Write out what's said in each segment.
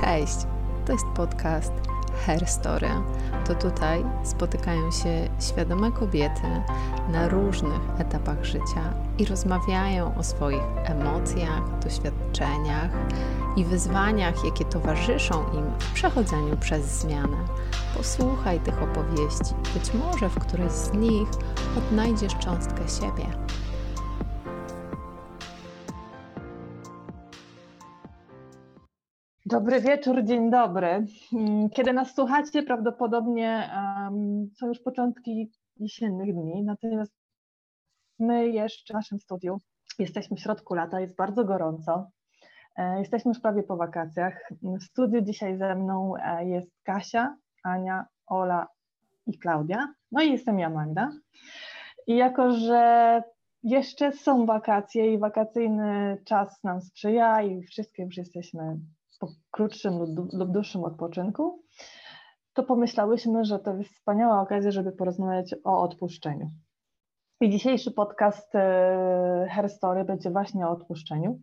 Cześć! To jest podcast Hair Story. To tutaj spotykają się świadome kobiety na różnych etapach życia i rozmawiają o swoich emocjach, doświadczeniach i wyzwaniach, jakie towarzyszą im w przechodzeniu przez zmianę. Posłuchaj tych opowieści, być może w którejś z nich odnajdziesz cząstkę siebie. Dobry wieczór, dzień dobry. Mm, kiedy nas słuchacie, prawdopodobnie um, są już początki jesiennych dni, natomiast my jeszcze w naszym studiu jesteśmy w środku lata, jest bardzo gorąco. E, jesteśmy już prawie po wakacjach. W studiu dzisiaj ze mną e, jest Kasia, Ania, Ola i Klaudia. No i jestem ja, Magda. I jako, że jeszcze są wakacje i wakacyjny czas nam sprzyja i wszystkie już jesteśmy po krótszym lub dłuższym odpoczynku, to pomyślałyśmy, że to jest wspaniała okazja, żeby porozmawiać o odpuszczeniu. I dzisiejszy podcast e, Hair Story będzie właśnie o odpuszczeniu.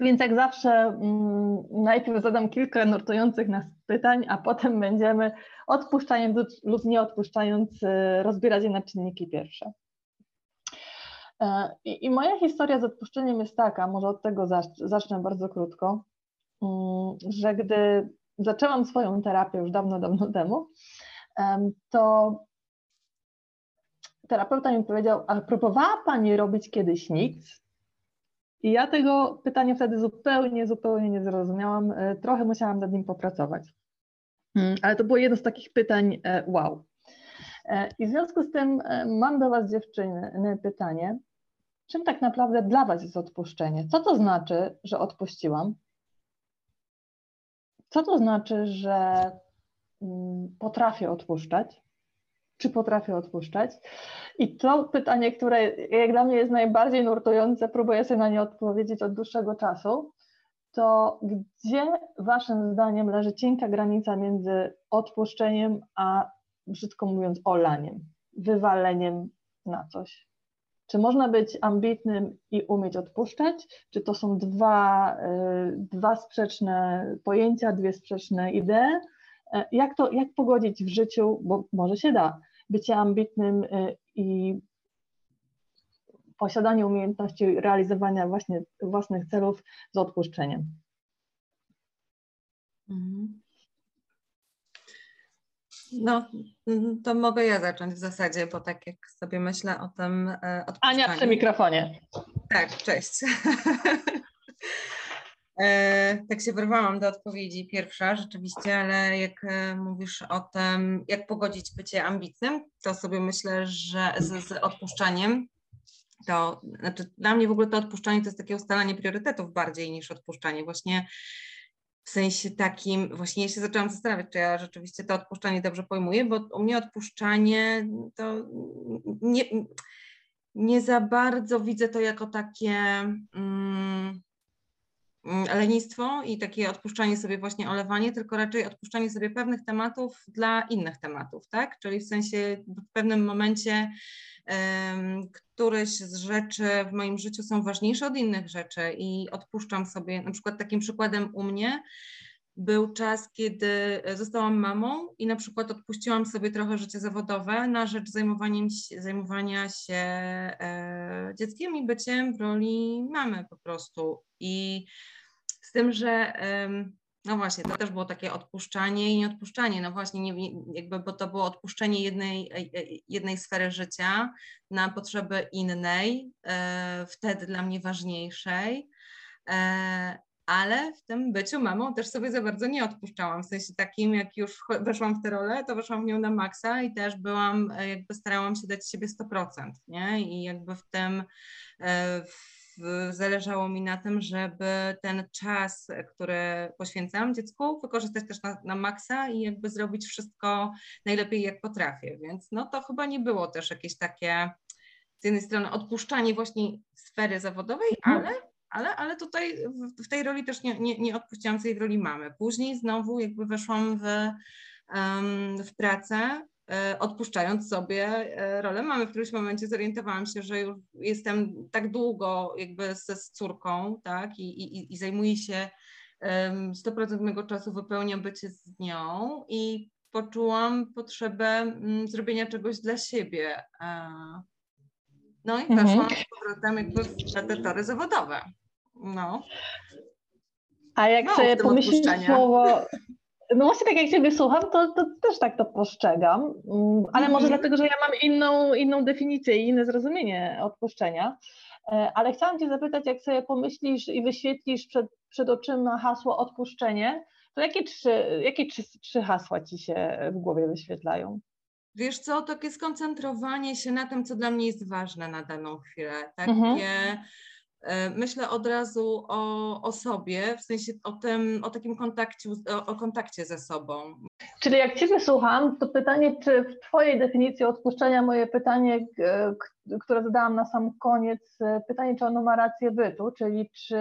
Więc jak zawsze mm, najpierw zadam kilka nurtujących nas pytań, a potem będziemy odpuszczając lub nie odpuszczając e, rozbierać je na czynniki pierwsze. E, I, moja historia z odpuszczeniem jest taka, może od tego zacznę bardzo krótko. Mm, że gdy zaczęłam swoją terapię już dawno, dawno temu, to terapeuta mi powiedział, a próbowała Pani robić kiedyś nic? I ja tego pytania wtedy zupełnie, zupełnie nie zrozumiałam. E, trochę musiałam nad nim popracować. Mm, ale to było jedno z takich pytań, e, wow. E, I w związku z tym mam do Was dziewczyny pytanie, czym tak naprawdę dla Was jest odpuszczenie? Co to znaczy, że odpuściłam? Co to znaczy, że mm, potrafię odpuszczać? Czy potrafię odpuszczać? I to pytanie, które jak dla mnie jest najbardziej nurtujące, próbuję sobie na nie odpowiedzieć od dłuższego czasu, to gdzie Waszym zdaniem leży cienka granica między odpuszczeniem a, brzydko mówiąc, olaniem, wywaleniem na coś? Czy można być ambitnym i umieć odpuszczać? Czy to są dwa, y, dwa sprzeczne pojęcia, dwie sprzeczne idee? E, jak to, jak pogodzić w życiu, bo może się da, bycie ambitnym y, i posiadanie umiejętności realizowania właśnie własnych celów z odpuszczeniem? Mhm. No, mm, to mogę ja zacząć w zasadzie, bo tak jak sobie myślę o tym e, Ania przy mikrofonie. Tak, cześć. e, tak się wyrwałam do odpowiedzi pierwsza rzeczywiście, ale jak e, mówisz o tym, jak pogodzić bycie ambitnym, to sobie myślę, że z, z odpuszczaniem, to znaczy dla mnie w ogóle to odpuszczanie to jest takie ustalanie priorytetów bardziej niż odpuszczanie. Właśnie w sensie takim, właśnie ja się zaczęłam zastanawiać, czy ja rzeczywiście to odpuszczanie dobrze pojmuję, bo u mnie odpuszczanie to nie, nie za bardzo widzę to jako takie mm, lenistwo i takie odpuszczanie sobie właśnie olewanie, tylko raczej odpuszczanie sobie pewnych tematów dla innych tematów, tak? Czyli w sensie w pewnym momencie któreś z rzeczy w moim życiu są ważniejsze od innych rzeczy i odpuszczam sobie, na przykład takim przykładem u mnie był czas, kiedy zostałam mamą i na przykład odpuściłam sobie trochę życie zawodowe na rzecz zajmowania się e, dzieckiem i byciem w roli mamy po prostu. I z tym, że no właśnie, to też było takie odpuszczanie i nieodpuszczanie. No właśnie, nie, jakby, bo to było odpuszczenie jednej, e, e, jednej sfery życia na potrzeby innej, e, wtedy dla mnie ważniejszej. E, ale w tym byciu mamą też sobie za bardzo nie odpuszczałam. W sensie takim, jak już weszłam w tę rolę, to weszłam w nią na maksa i też byłam, e, jakby starałam się dać siebie 100%, nie? I jakby w tym, w zależało mi na tym, żeby ten czas, który poświęcam dziecku, wykorzystać też na, na maksa i jakby zrobić wszystko najlepiej jak potrafię. Więc no to chyba nie było też jakieś takie z jednej strony odpuszczanie właśnie sfery zawodowej, mhm. ale, ale, ale tutaj w, w tej roli też nie, nie, nie odpuściłam w roli mamy. Później znowu jakby weszłam w, um, w pracę odpuszczając sobie e, rolę mamy. W którymś momencie zorientowałam się, że już jestem tak długo jakby ze z córką, tak, i, i, i zajmuję się 100% mego czasu wypełniam bycie z nią i poczułam potrzebę mm, zrobienia czegoś dla siebie. No i mhm. weszłam z powrotem jakby w te tory zawodowe. No. A jak Mało sobie pomyślisz słowo, no właśnie tak jak Ciebie słucham, to, to też tak to postrzegam, mm, ale może -hmm. dlatego, że ja mam inną, inną definicję i inne zrozumienie odpuszczenia. E, ale chciałam Cię zapytać, jak sobie pomyślisz i wyświetlisz przed, przed oczyma hasło odpuszczenie, to jakie trzy, jakie trzy, trzy hasła Ci się w głowie wyświetlają? Wiesz co, takie skoncentrowanie się na tym, co dla mnie jest ważne na daną chwilę. Takie, mhm. E, myślę od razu o, o sobie, w sensie o tym, o takim kontakcie, o, o kontakcie ze sobą. Czyli jak Ciebie słucham, to pytanie, czy w Twojej definicji odpuszczenia, moje pytanie, które zadałam na sam koniec, e, pytanie, czy ono ma rację bytu, czyli czy,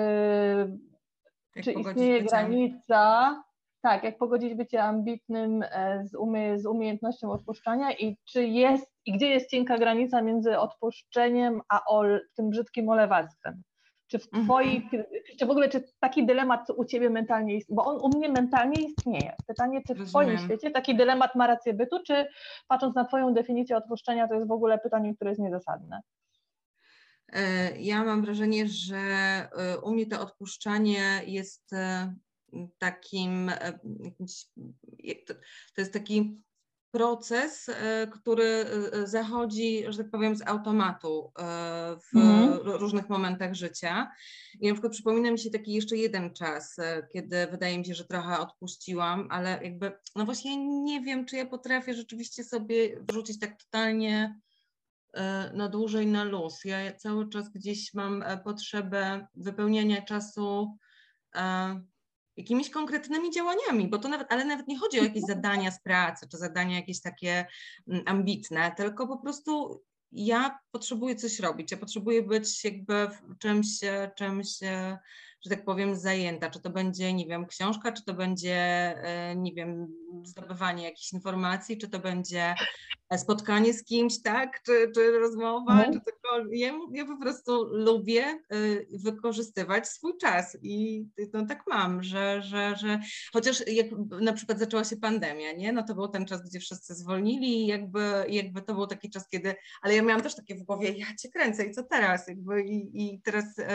czy istnieje granica, tak, jak pogodzić bycie ambitnym e, z, umie, z umiejętnością odpuszczania i czy jest, i gdzie jest cienka granica między odpuszczeniem a ol, tym brzydkim olewactwem? Czy w mhm. twoich, czy w ogóle, czy taki dylemat u ciebie mentalnie jest, bo on u mnie mentalnie istnieje. Pytanie, czy w Rozumiem. twoim świecie taki dylemat ma rację bytu, czy patrząc na twoją definicję odpuszczenia, to jest w ogóle pytanie, które jest niezasadne? E, ja mam wrażenie, że e, u mnie to odpuszczanie jest e, takim, to jest taki proces, e, który e, zachodzi, że tak powiem, z automatu e, w mhm. różnych momentach życia. I na przykład przypomina mi się taki jeszcze jeden czas, kiedy wydaje mi się, że trochę odpuściłam, ale jakby, no właśnie nie wiem, czy ja potrafię rzeczywiście sobie wrzucić tak totalnie na dłużej na luz. Ja cały czas gdzieś mam potrzebę wypełniania czasu jakimiś konkretnymi działaniami, bo to nawet, ale nawet nie chodzi o jakieś zadania z pracy, czy zadania jakieś takie mm, ambitne, tylko po prostu ja potrzebuję coś robić, ja potrzebuję być jakby czymś, czymś, że tak powiem, zajęta. Czy to będzie, nie wiem, książka, czy to będzie, e, nie wiem, zdobywanie jakichś informacji, czy to będzie spotkanie z kimś, tak, czy, czy rozmowa, mhm. czy cokolwiek. Ja, ja, po prostu lubię y, wykorzystywać swój czas i no, tak mam, że, że, że chociaż jak na przykład zaczęła się pandemia, nie, no to był ten czas, gdzie wszyscy zwolnili i jakby, jakby to był taki czas, kiedy, ale ja miałam też takie w głowie, ja cię kręcę i co teraz, jakby i, i teraz y,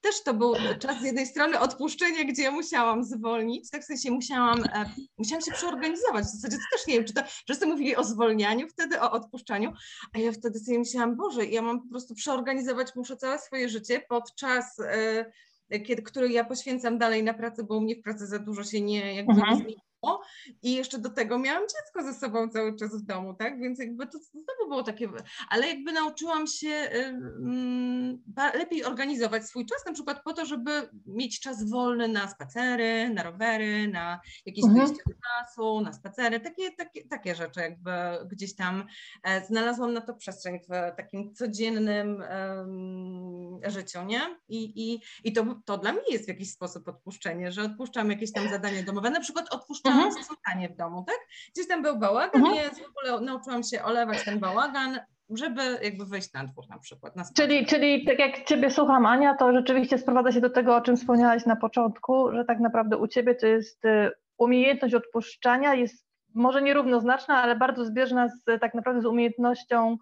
też to był czas z jednej strony odpuszczenia, gdzie ja musiałam zwolnić, tak w sensie musiałam, e, musiałam się przeorganizować. W zasadzie to też nie wiem, czy to, wszyscy mówili o zwolnianiu wtedy, o odpuszczaniu, a ja wtedy sobie myślałam, Boże, ja mam po prostu przeorganizować, muszę całe swoje życie podczas, e, kiedy, który ja poświęcam dalej na pracę, bo u mnie w pracy za dużo się nie, jakby mhm. nie zmieni i jeszcze do tego miałam dziecko ze sobą cały czas w domu, tak? Więc jakby to znowu było takie, ale jakby nauczyłam się um, lepiej organizować swój czas, na przykład po to, żeby mieć czas wolny na spacery, na rowery, na jakieś mhm. wyjście do lasu, na spacery, takie, takie, takie rzeczy jakby gdzieś tam e, znalazłam na to przestrzeń w takim codziennym um, życiu, nie? I, i, i to, to dla mnie jest w jakiś sposób odpuszczenie, że odpuszczam jakieś tam zadanie domowe, na przykład odpuszczam mhm. sprzątanie w domu, tak? Gdzieś tam był bałagan mhm. i w ogóle nauczyłam się olewać ten bałagan, żeby jakby wyjść na dwór na przykład. Na czyli, czyli tak jak Ciebie słucham Ania, to rzeczywiście sprowadza się do tego, o czym wspomniałaś na początku, że tak naprawdę u Ciebie to jest y, umiejętność odpuszczania, jest może nierównoznaczna, ale bardzo zbieżna z tak naprawdę z umiejętnością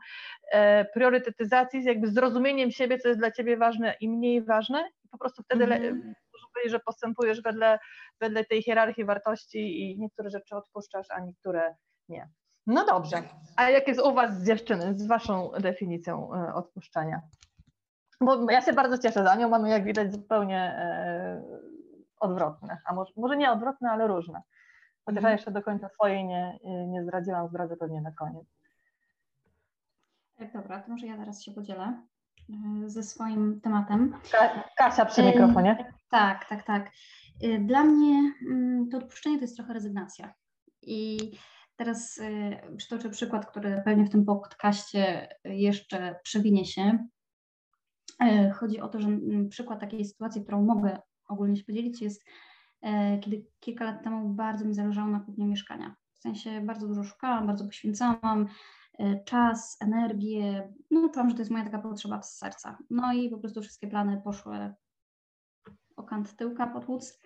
e, priorytetyzacji, z jakby zrozumieniem siebie, co jest dla Ciebie ważne i mniej ważne po prostu wtedy mm że postępujesz wedle, wedle tej hierarchii wartości i niektóre rzeczy odpuszczasz, a niektóre nie. No dobrze. A jak jest u Was z dziewczyny, z Waszą definicją e, odpuszczania? Bo ja się bardzo cieszę za nią, mamy jak widać zupełnie e, odwrotne, a może, może nie odwrotne, ale różne. Chociaż ja mhm. jeszcze do końca swojej nie, nie zdradziłam, zdradzę pewnie na koniec. E, dobra, to może ja teraz się podzielę. E, ze swoim tematem. Kasia przy mikrofonie. Tak, tak, tak. E, dla mnie mm, to odpuszczenie to jest trochę rezygnacja. I teraz e, przytoczę przykład, który pewnie w tym podcaście jeszcze przewinie się. Chodzi o to, że mm, przykład takiej sytuacji, którą mogę ogólnie się podzielić, jest kiedy kilka lat temu bardzo mi zależało na kupnie mieszkania. W sensie bardzo dużo szukałam, bardzo poświęcałam, E, czas, energię. No, czułam, że to jest moja taka potrzeba z serca. No i po prostu wszystkie plany poszły o kant tyłka pod wódz.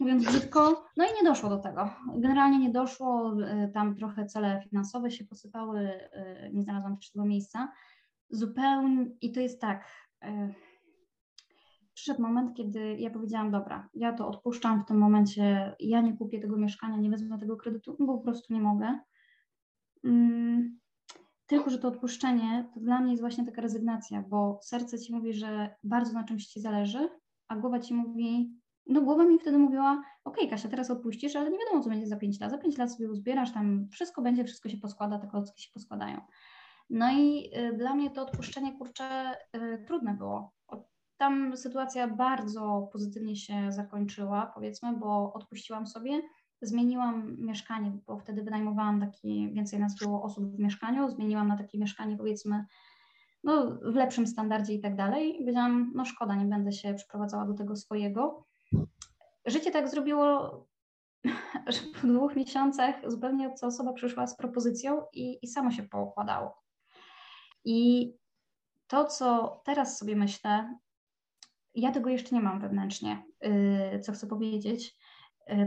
mówiąc brzydko, no i nie doszło do tego. Generalnie nie doszło, y, tam trochę cele finansowe się posypały, y, nie znalazłam też tego miejsca. Zupełnie, i to jest tak, przyszedł moment, kiedy ja powiedziałam, dobra, ja to odpuszczam w tym momencie, ja nie kupię tego mieszkania, nie wezmę tego kredytu, bo po prostu nie mogę. Mm, tylko, że to odpuszczenie to dla mnie jest właśnie taka rezygnacja, bo serce ci mówi, że bardzo na czymś ci zależy, a głowa ci mówi, no głowa mi wtedy mówiła, ok, Kasia, teraz odpuścisz, ale nie wiadomo, co będzie za 5 lat. Za 5 lat sobie uzbierasz, tam wszystko będzie, wszystko się poskłada, te klocki się poskładają. No i y, dla mnie to odpuszczenie, kurczę, y, trudne było. Tam sytuacja bardzo pozytywnie się zakończyła, powiedzmy, bo odpuściłam sobie, zmieniłam mieszkanie, bo wtedy wynajmowałam taki, więcej nas było osób w mieszkaniu, zmieniłam na takie mieszkanie, powiedzmy, no, w lepszym standardzie i tak dalej. I powiedziałam, no szkoda, nie będę się przeprowadzała do tego swojego. Życie tak zrobiło, że po dwóch miesiącach zupełnie co osoba przyszła z propozycją i, i samo się poukładało. I to, co teraz sobie myślę, ja tego jeszcze nie mam wewnętrznie, yy, co chcę powiedzieć,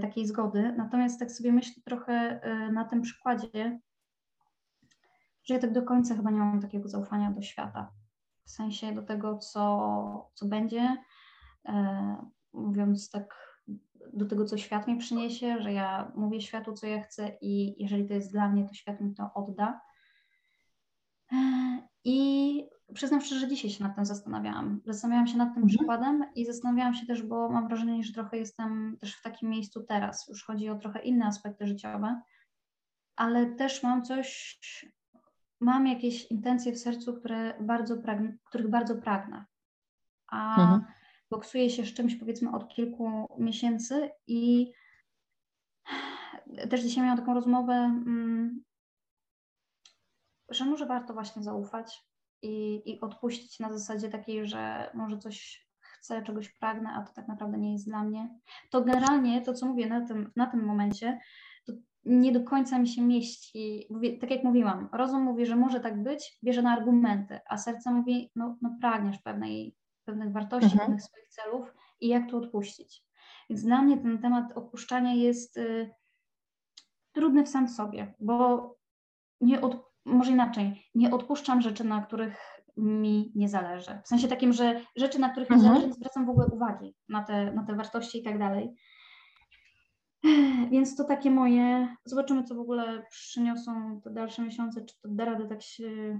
takiej zgody. Natomiast tak sobie myślę trochę yy, na tym przykładzie, że ja tak do końca chyba nie mam takiego zaufania do świata. W sensie do tego, co, co będzie, mówiąc tak, do tego, co świat mi przyniesie, że ja mówię światu, co ja chcę i jeżeli to jest dla mnie, to świat mi to odda. I przyznam szczerze, że dzisiaj się nad tym zastanawiałam. Zastanawiałam się nad tym mhm. przykładem i zastanawiałam się też, bo mam wrażenie, że trochę jestem też w takim miejscu teraz. Już chodzi o trochę inne aspekty życiowe, ale też mam coś, mam jakieś intencje w sercu, które bardzo pragnę, których bardzo pragnę. A mhm. boksuję się z czymś powiedzmy od kilku miesięcy i też dzisiaj miałam taką rozmowę, mm, że może warto właśnie zaufać i, i odpuścić na zasadzie takiej, że może coś chcę, czegoś pragnę, a to tak naprawdę nie jest dla mnie. To generalnie to, co mówię na tym, na tym momencie, to nie do końca mi się mieści. Tak jak mówiłam, rozum mówi, że może tak być, bierze na argumenty, a serce mówi, no, no pragniesz pewnej, pewnych wartości, mhm. pewnych swoich celów i jak to odpuścić. Więc dla mnie ten temat odpuszczania jest y, trudny w sam sobie, bo nie od, może inaczej, nie odpuszczam rzeczy, na których mi nie zależy. W sensie takim, że rzeczy, na których mi mhm. zależy, nie zwracam w ogóle uwagi na te, na te wartości i tak dalej. Więc to takie moje. Zobaczymy, co w ogóle przyniosą te dalsze miesiące, czy to da radę tak się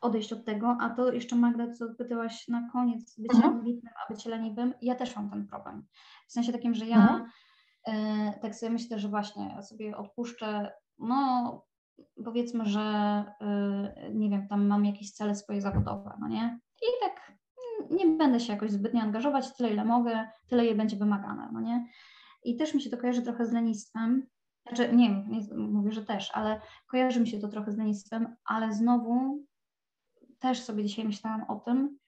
odejść od tego. A to jeszcze Magda, co pytałaś na koniec, bycie mhm. ambitnym, a bycie leniwym, ja też mam ten problem. W sensie takim, że ja mhm. e, tak sobie myślę, że właśnie sobie odpuszczę, no powiedzmy, że y, nie wiem, tam mam jakieś cele swoje zawodowe, no nie? I tak nie będę się jakoś zbytnio angażować, tyle ile mogę, tyle je będzie wymagane, no nie? I też mi się to kojarzy trochę z lenistwem, znaczy nie nie, mówię, że też, ale kojarzy mi się to trochę z lenistwem, ale znowu też sobie dzisiaj myślałam o tym,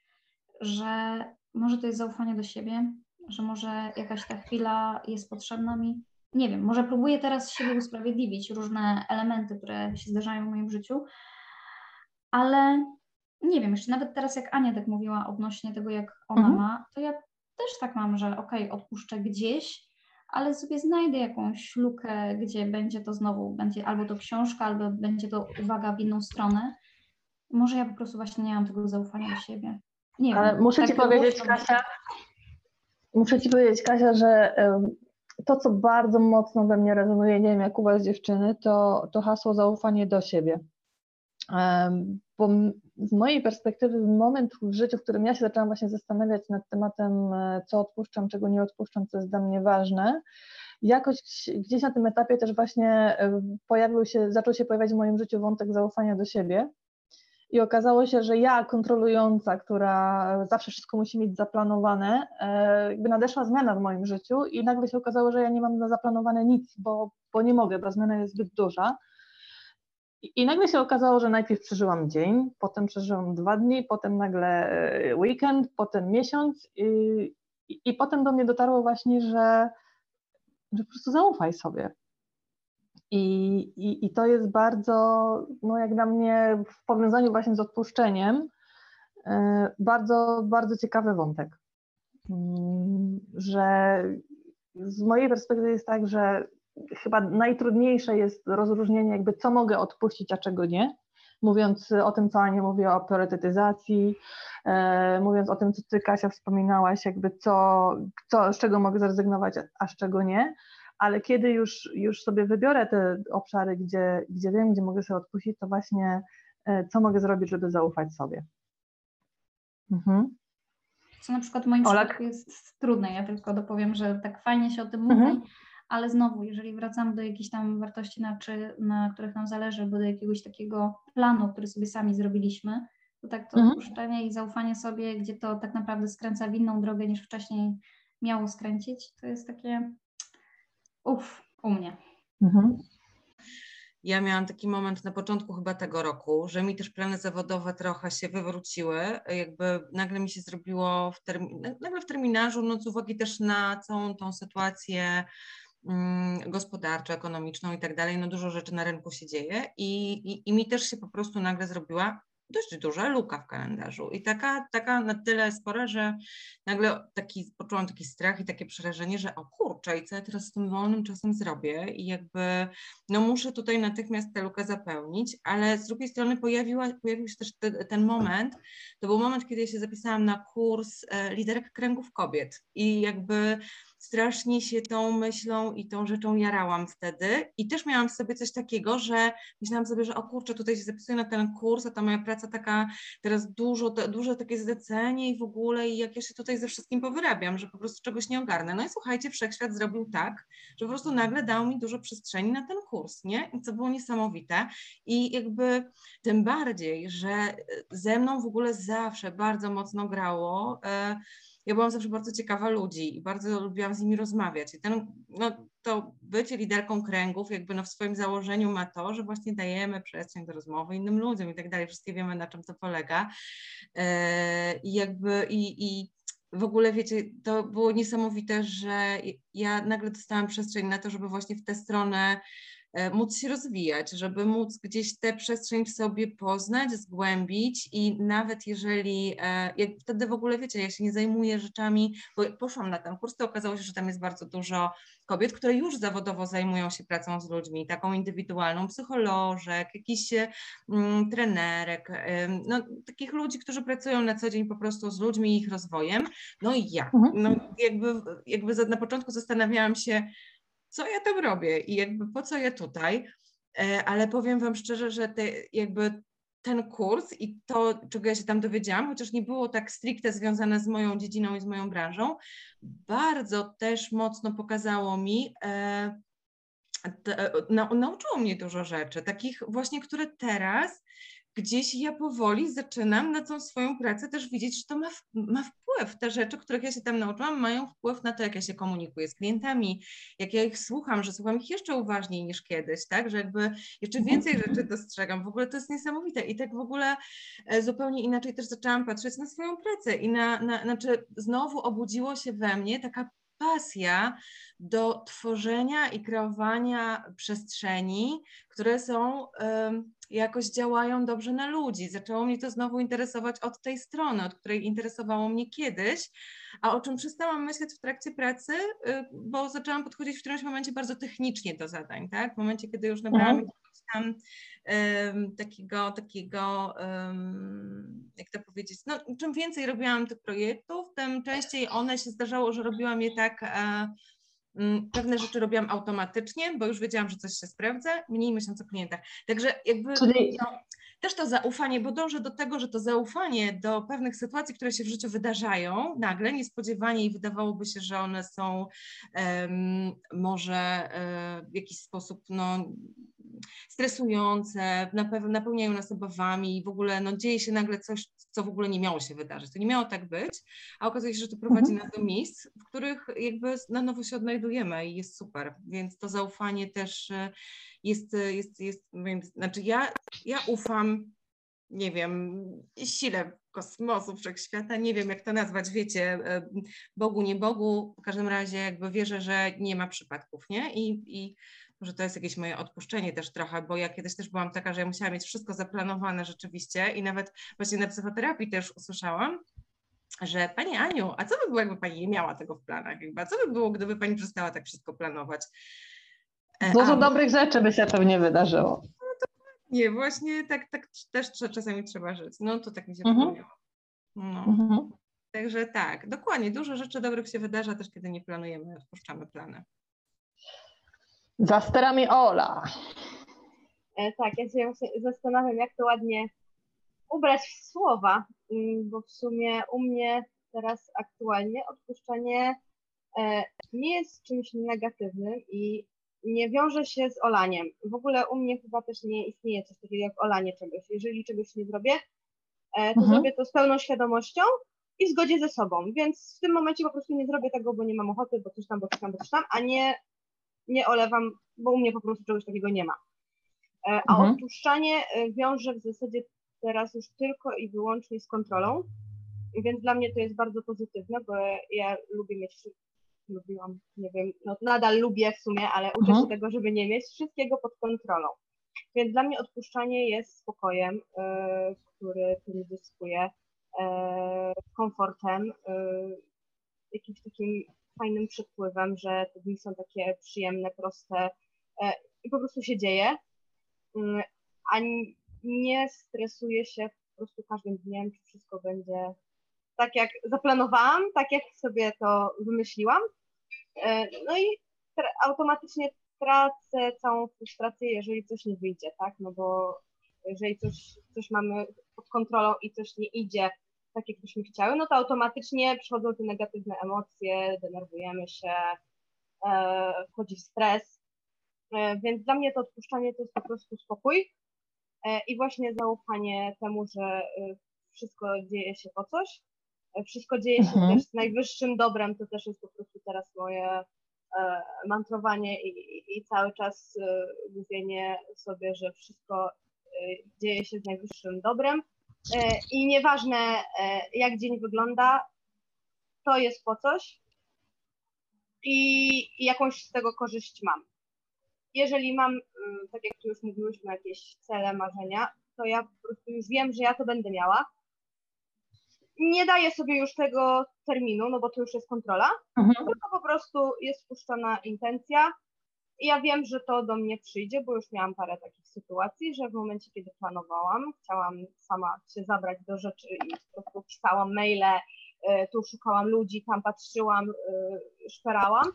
że może to jest zaufanie do siebie, że może jakaś ta chwila jest potrzebna mi, nie wiem, może próbuję teraz siebie usprawiedliwić, różne elementy, które się zdarzają w moim życiu, ale nie wiem, jeszcze nawet teraz jak Ania tak mówiła odnośnie tego, jak ona mhm. ma, to ja też tak mam, że okej, okay, odpuszczę gdzieś, ale sobie znajdę jakąś lukę, gdzie będzie to znowu, będzie albo to książka, albo będzie to uwaga w inną stronę. Może ja po prostu właśnie nie mam tego zaufania do siebie. Nie ale wiem, muszę tak Ci powiedzieć, Kasia, muszę Ci powiedzieć, Kasia, że to, co bardzo mocno we mnie rezonuje, nie wiem jak u Was dziewczyny, to, to hasło zaufanie do siebie. Bo z mojej perspektywy moment w życiu, w którym ja się zaczęłam właśnie zastanawiać nad tematem, e, co odpuszczam, czego nie odpuszczam, co jest dla mnie ważne, jakoś gdzieś na tym etapie też właśnie e, pojawił się, zaczął się pojawiać w moim życiu wątek zaufania do siebie. I okazało się, że ja, kontrolująca, która zawsze wszystko musi mieć zaplanowane, e, jakby nadeszła zmiana w moim życiu i nagle się okazało, że ja nie mam zaplanowane nic, bo, bo nie mogę, bo zmiana jest zbyt duża. I, I nagle się okazało, że najpierw przeżyłam dzień, potem przeżyłam dwa dni, potem nagle e, weekend, potem miesiąc i, i, i potem do mnie dotarło właśnie, że, że po prostu zaufaj sobie. I, i, I to jest bardzo, no jak dla mnie, w powiązaniu właśnie z odpuszczeniem, e, bardzo, bardzo ciekawy wątek. Mm, że z mojej perspektywy jest tak, że chyba najtrudniejsze jest rozróżnienie jakby co mogę odpuścić, a czego nie. Mówiąc o tym, co Ania mówiła o priorytetyzacji, e, mówiąc o tym, co Ty Kasia wspominałaś, jakby co, co, z czego mogę zrezygnować, a z czego nie, ale kiedy już, już sobie wybiorę te obszary, gdzie, gdzie wiem, gdzie mogę sobie odpuścić, to właśnie e, co mogę zrobić, żeby zaufać sobie. Mhm. Co na przykład w moim Olak. przypadku jest trudne. Ja tylko dopowiem, że tak fajnie się o tym mhm. mówi, ale znowu, jeżeli wracamy do jakichś tam wartości, na, czy, na których nam zależy, albo do jakiegoś takiego planu, który sobie sami zrobiliśmy, to tak to mhm. odpuszczenie i zaufanie sobie, gdzie to tak naprawdę skręca w inną drogę niż wcześniej miało skręcić, to jest takie uff, u mnie. Mhm ja miałam taki moment na początku chyba tego roku, że mi też plany zawodowe trochę się wywróciły. Jakby nagle mi się zrobiło w, termi- nagle w terminarzu, no z uwagi też na całą tą sytuację mm, gospodarczą, ekonomiczną i tak dalej, no dużo rzeczy na rynku się dzieje i, i, i mi też się po prostu nagle zrobiła dość duża luka w kalendarzu. I taka, taka na tyle spora, że nagle taki, poczułam taki strach i takie przerażenie, że o kurczę, i co ja teraz z tym wolnym czasem zrobię? I jakby no muszę tutaj natychmiast tę lukę zapełnić, ale z drugiej strony pojawiła, pojawił się też te, ten moment, to był moment, kiedy ja się zapisałam na kurs e, liderek kręgów kobiet. I jakby strasznie się tą myślą i tą rzeczą jarałam wtedy i też miałam w sobie coś takiego, że myślałam sobie, że o kurczę, tutaj się zapisuję na ten kurs, a ta moja praca taka teraz dużo, duże takie zlecenie i w ogóle i jak ja się tutaj ze wszystkim powyrabiam, że po prostu czegoś nie ogarnę. No i słuchajcie, Wszechświat zrobił tak, że po prostu nagle dał mi dużo przestrzeni na ten kurs, nie? I co było niesamowite i jakby tym bardziej, że ze mną w ogóle zawsze bardzo mocno grało e, ja byłam zawsze bardzo ciekawa ludzi i bardzo lubiłam z nimi rozmawiać. I ten, no, to bycie liderką kręgów jakby no w swoim założeniu ma to, że właśnie dajemy przestrzeń do rozmowy innym ludziom i tak dalej. Wszystkie wiemy na czym to polega. E, I jakby i, i w ogóle wiecie, to było niesamowite, że ja nagle dostałam przestrzeń na to, żeby właśnie w tę stronę móc się rozwijać, żeby móc gdzieś tę przestrzeń w sobie poznać, zgłębić i nawet jeżeli, e, jak wtedy w ogóle wiecie, ja się nie zajmuję rzeczami, bo poszłam na ten kurs, to okazało się, że tam jest bardzo dużo kobiet, które już zawodowo zajmują się pracą z ludźmi, taką indywidualną, psycholożek, jakichś mm, trenerek, no, takich ludzi, którzy pracują na co dzień po prostu z ludźmi i ich rozwojem. No i ja, mhm. no, jakby, jakby na początku zastanawiałam się, co ja tam robię i jakby po co ja tutaj, e, ale powiem Wam szczerze, że te, jakby ten kurs i to, czego ja się tam dowiedziałam, chociaż nie było tak stricte związane z moją dziedziną i z moją branżą, bardzo też mocno pokazało mi, e, na, nauczyło mnie dużo rzeczy, takich właśnie, które teraz gdzieś ja powoli zaczynam na tą swoją pracę też widzieć, że to ma, ma wpływ. Te rzeczy, których ja się tam nauczyłam, mają wpływ na to, jak ja się komunikuję z klientami, jak ja ich słucham, że słucham ich jeszcze uważniej niż kiedyś, tak, że jakby jeszcze mhm. więcej rzeczy dostrzegam. W ogóle to jest niesamowite i tak w ogóle e, zupełnie inaczej też zaczęłam patrzeć na swoją pracę i na, na znaczy znowu obudziło się we mnie taka pasja do tworzenia i kreowania przestrzeni, które są jakoś działają dobrze na ludzi. Zaczęło mnie to znowu interesować od tej strony, od której interesowało mnie kiedyś, a o czym przestałam myśleć w trakcie pracy, y, bo zaczęłam podchodzić w którymś momencie bardzo technicznie do zadań, tak? W momencie, kiedy już nabrałam mhm. tam um, takiego, takiego um, jak to powiedzieć, no czym więcej robiłam tych projektów, tym częściej one się zdarzało, że robiłam je tak uh, Mm, pewne rzeczy robiłam automatycznie, bo już wiedziałam, że coś się sprawdza, mniej myśląc o klientach. Także jakby Czyli... no, też to zaufanie, bo dążę do tego, że to zaufanie do pewnych sytuacji, które się w życiu wydarzają nagle, niespodziewanie i wydawałoby się, że one są um, może um, w jakiś sposób no, stresujące, napełniają nas obawami i w ogóle no, dzieje się nagle coś, co w ogóle nie miało się wydarzyć. To nie miało tak być, a okazuje się, że to prowadzi mhm. nas do miejsc, w których jakby na nowo się odnajdujemy i jest super. Więc to zaufanie też e, jest, jest, jest znaczy ja, ja ufam, nie wiem, sile kosmosu, wszechświata, nie wiem jak to nazwać, wiecie, e, Bogu, nie Bogu, w każdym razie jakby wierzę, że nie ma przypadków, nie? I, i może to jest jakieś moje odpuszczenie też trochę, bo ja kiedyś też byłam taka, że ja musiałam mieć wszystko zaplanowane rzeczywiście i nawet właśnie na psychoterapii też usłyszałam, że Pani Aniu, a co by było, jakby Pani nie miała tego w planach? Jakby, a co by było, gdyby Pani przestała tak wszystko planować? E, Dużo a, dobrych rzeczy by się pewnie wydarzyło. No nie, właśnie tak, tak też czasami trzeba żyć. No to tak mi się mhm. przypomniało. No. Mhm. Także tak, dokładnie, dużo rzeczy dobrych się wydarza też, kiedy nie planujemy, wpuszczamy plany. Za sterami Ola. E, tak, ja się zastanawiam, jak to ładnie ubrać w słowa, mm, bo w sumie u mnie teraz aktualnie odpuszczanie e, nie jest czymś negatywnym i nie wiąże się z olaniem. W ogóle u mnie chyba też nie istnieje coś takiego jak olanie czegoś. Jeżeli czegoś nie zrobię, e, to mhm. zrobię to z pełną świadomością i w zgodzie ze sobą. Więc w tym momencie po prostu nie zrobię tego, bo nie mam ochoty, bo coś tam, bo coś tam, bo coś tam, a nie, nie olewam, bo u mnie po prostu czegoś takiego nie ma. E, a mhm. odpuszczanie wiąże w zasadzie teraz już tylko i wyłącznie z kontrolą, więc dla mnie to jest bardzo pozytywne, bo ja lubię mieć, lubiłam, nie wiem, no nadal lubię w sumie, ale uczę się mhm. tego, żeby nie mieć wszystkiego pod kontrolą. Więc dla mnie odpuszczanie jest spokojem, yy, który tym zyskuje, yy, komfortem, yy, jakimś takim fajnym przepływem, że te dni są takie przyjemne, proste i po prostu się dzieje. A nie stresuję się po prostu każdym dniem, czy wszystko będzie tak, jak zaplanowałam, tak, jak sobie to wymyśliłam. E, no i automatycznie tracę całą frustrację, jeżeli coś nie wyjdzie, tak? No bo jeżeli coś, coś mamy pod kontrolą i coś nie idzie tak, jak byśmy chciały, no to automatycznie przychodzą te negatywne emocje, denerwujemy się, e, wchodzi stres. E, więc dla mnie to odpuszczanie to jest po prostu spokój, E, i właśnie zaufanie temu, że wszystko dzieje się po coś. Wszystko dzieje się mhm. też z najwyższym dobrem, to też jest po prostu teraz moje mantrowanie i, i cały czas mówienie sobie, że wszystko dzieje się z najwyższym dobrem. I nieważne jak dzień wygląda, to jest po coś i, i jakąś z tego korzyść mam jeżeli mam, mm, tak jak tu już mówiłyśmy, jakieś cele, marzenia, to ja po prostu już wiem, że ja to będę miała. Nie daję sobie już tego terminu, no bo to już jest kontrola, mhm. tylko po prostu jest wpuszczona intencja i ja wiem, że to do mnie przyjdzie, bo już miałam parę takich sytuacji, że w momencie, kiedy planowałam, chciałam sama się zabrać do rzeczy i po prostu pisałam maile, y, tu szukałam ludzi, tam patrzyłam, y, szperałam,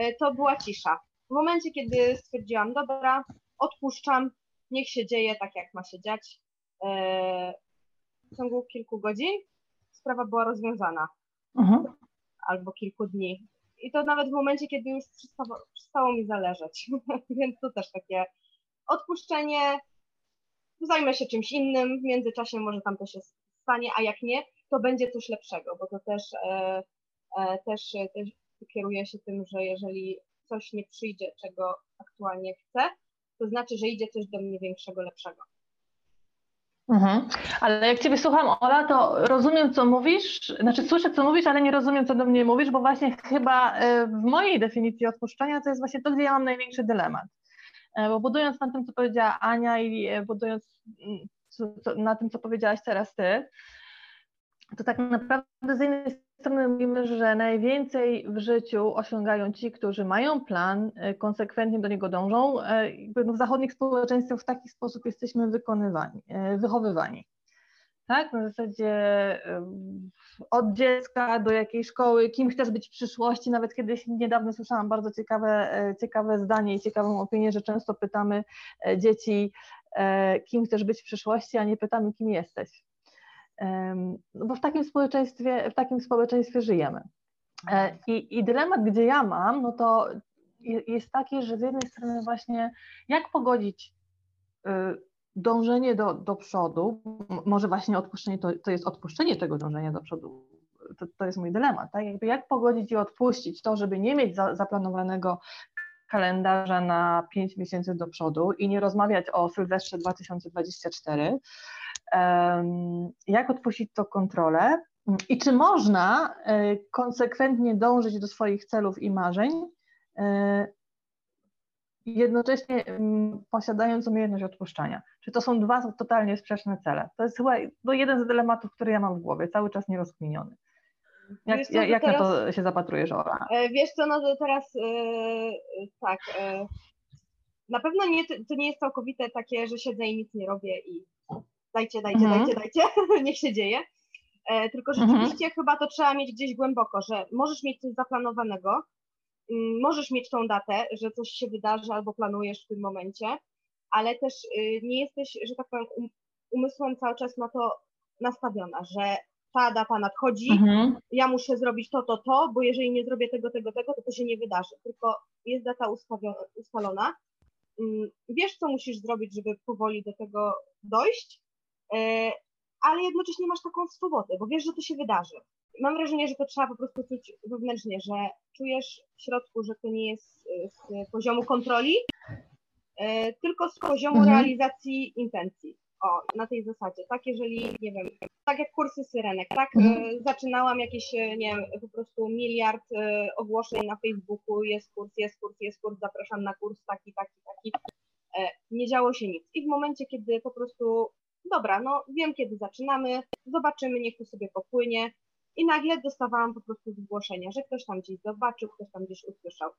y, to była cisza. W momencie, kiedy stwierdziłam, dobra, odpuszczam, niech się dzieje tak, jak ma się dziać, w ciągu kilku godzin sprawa była rozwiązana. Mhm. Albo kilku dni. I to nawet w momencie, kiedy już przestało, przestało mi zależeć. Więc to też takie odpuszczenie, zajmę się czymś innym, w międzyczasie może tam to się stanie, a jak nie, to będzie coś lepszego, bo to też, e, e, też, też kieruje się tym, że jeżeli coś nie przyjdzie, czego aktualnie chcę, to znaczy, że idzie coś do mnie większego, lepszego. Mhm. Ale jak Ciebie słucham, Ola, to rozumiem, co mówisz, znaczy słyszę, co mówisz, ale nie rozumiem, co do mnie mówisz, bo właśnie chyba e, w mojej definicji odpuszczenia to jest właśnie to, gdzie ja mam największy dylemat. E, bo budując na tym, co powiedziała Ania i e, budując mm, na tym, co powiedziałaś teraz Ty, to tak naprawdę z jednej strony mówimy, że najwięcej w życiu osiągają ci, którzy mają plan, e, konsekwentnie do niego dążą. No w zachodnich społeczeństwach w taki sposób jesteśmy wykonywani, e, wychowywani. Tak, na zasadzie od dziecka do jakiej szkoły, kim chcesz być w przyszłości. Nawet kiedyś niedawno słyszałam bardzo ciekawe, ciekawe zdanie i ciekawą opinię, że często pytamy dzieci, kim chcesz być w przyszłości, a nie pytamy, kim jesteś. No bo w takim społeczeństwie, w takim społeczeństwie żyjemy. E, I, I dylemat, gdzie ja mam, no to jest taki, że z jednej strony właśnie jak pogodzić y, dążenie do, do przodu, może właśnie odpuszczenie to, to jest odpuszczenie tego dążenia do przodu, to, to jest mój dylemat, tak? Jakby jak pogodzić i odpuścić to, żeby nie mieć za, zaplanowanego kalendarza na 5 miesięcy do przodu i nie rozmawiać o Sylwestrze 2024, jak odpuścić to kontrolę i czy można e, konsekwentnie dążyć do swoich celów i marzeń, e, jednocześnie posiadając umiejętność odpuszczania. Czy to są dwa totalnie sprzeczne cele? To jest chyba no jeden z dylematów, który ja mam w głowie, cały czas nierozkminiony. Jak, Wiesz co, jak, jak na teraz- to się zapatrujesz, Ola? E, Wiesz co, no to teraz e, tak. e, Na pewno nie, to nie jest całkowite takie, że siedzę i nic nie robię i dajcie, dajcie, Mhm. dajcie, dajcie, niech się dzieje. E, Tylko Mhm. rzeczywiście chyba to trzeba mieć gdzieś głęboko, że możesz mieć coś zaplanowanego, mm, możesz mieć tą datę, że coś się wydarzy albo planujesz w tym momencie, ale też y, nie jesteś, że tak powiem, um- umysłem cały czas na to nastawiona, że ta data nadchodzi, Mhm. ja muszę zrobić to, to, to, bo jeżeli nie zrobię tego, tego, tego, to to się nie wydarzy. Tylko jest data ustalona. Mm, Wiesz, co musisz zrobić, żeby powoli do tego dojść, ale jednocześnie masz taką swobodę, bo wiesz, że to się wydarzy. Mam wrażenie, że to trzeba po prostu czuć wewnętrznie, że czujesz w środku, że to nie jest e, z poziomu kontroli, e, tylko z poziomu Mhm. realizacji intencji. O, na tej zasadzie. Tak, jeżeli, nie wiem, tak jak kursy syrenek, tak? Mhm. E, Zaczynałam jakieś, e, nie wiem, po prostu miliard e, ogłoszeń na Facebooku, jest kurs, jest kurs, jest kurs, zapraszam na kurs taki, taki, taki. E, Nie działo się nic. I w momencie, kiedy po prostu, dobra, no wiem, kiedy zaczynamy, zobaczymy, niech to sobie popłynie. I nagle dostawałam po prostu zgłoszenia, że ktoś tam gdzieś zobaczył, ktoś tam gdzieś usłyszał.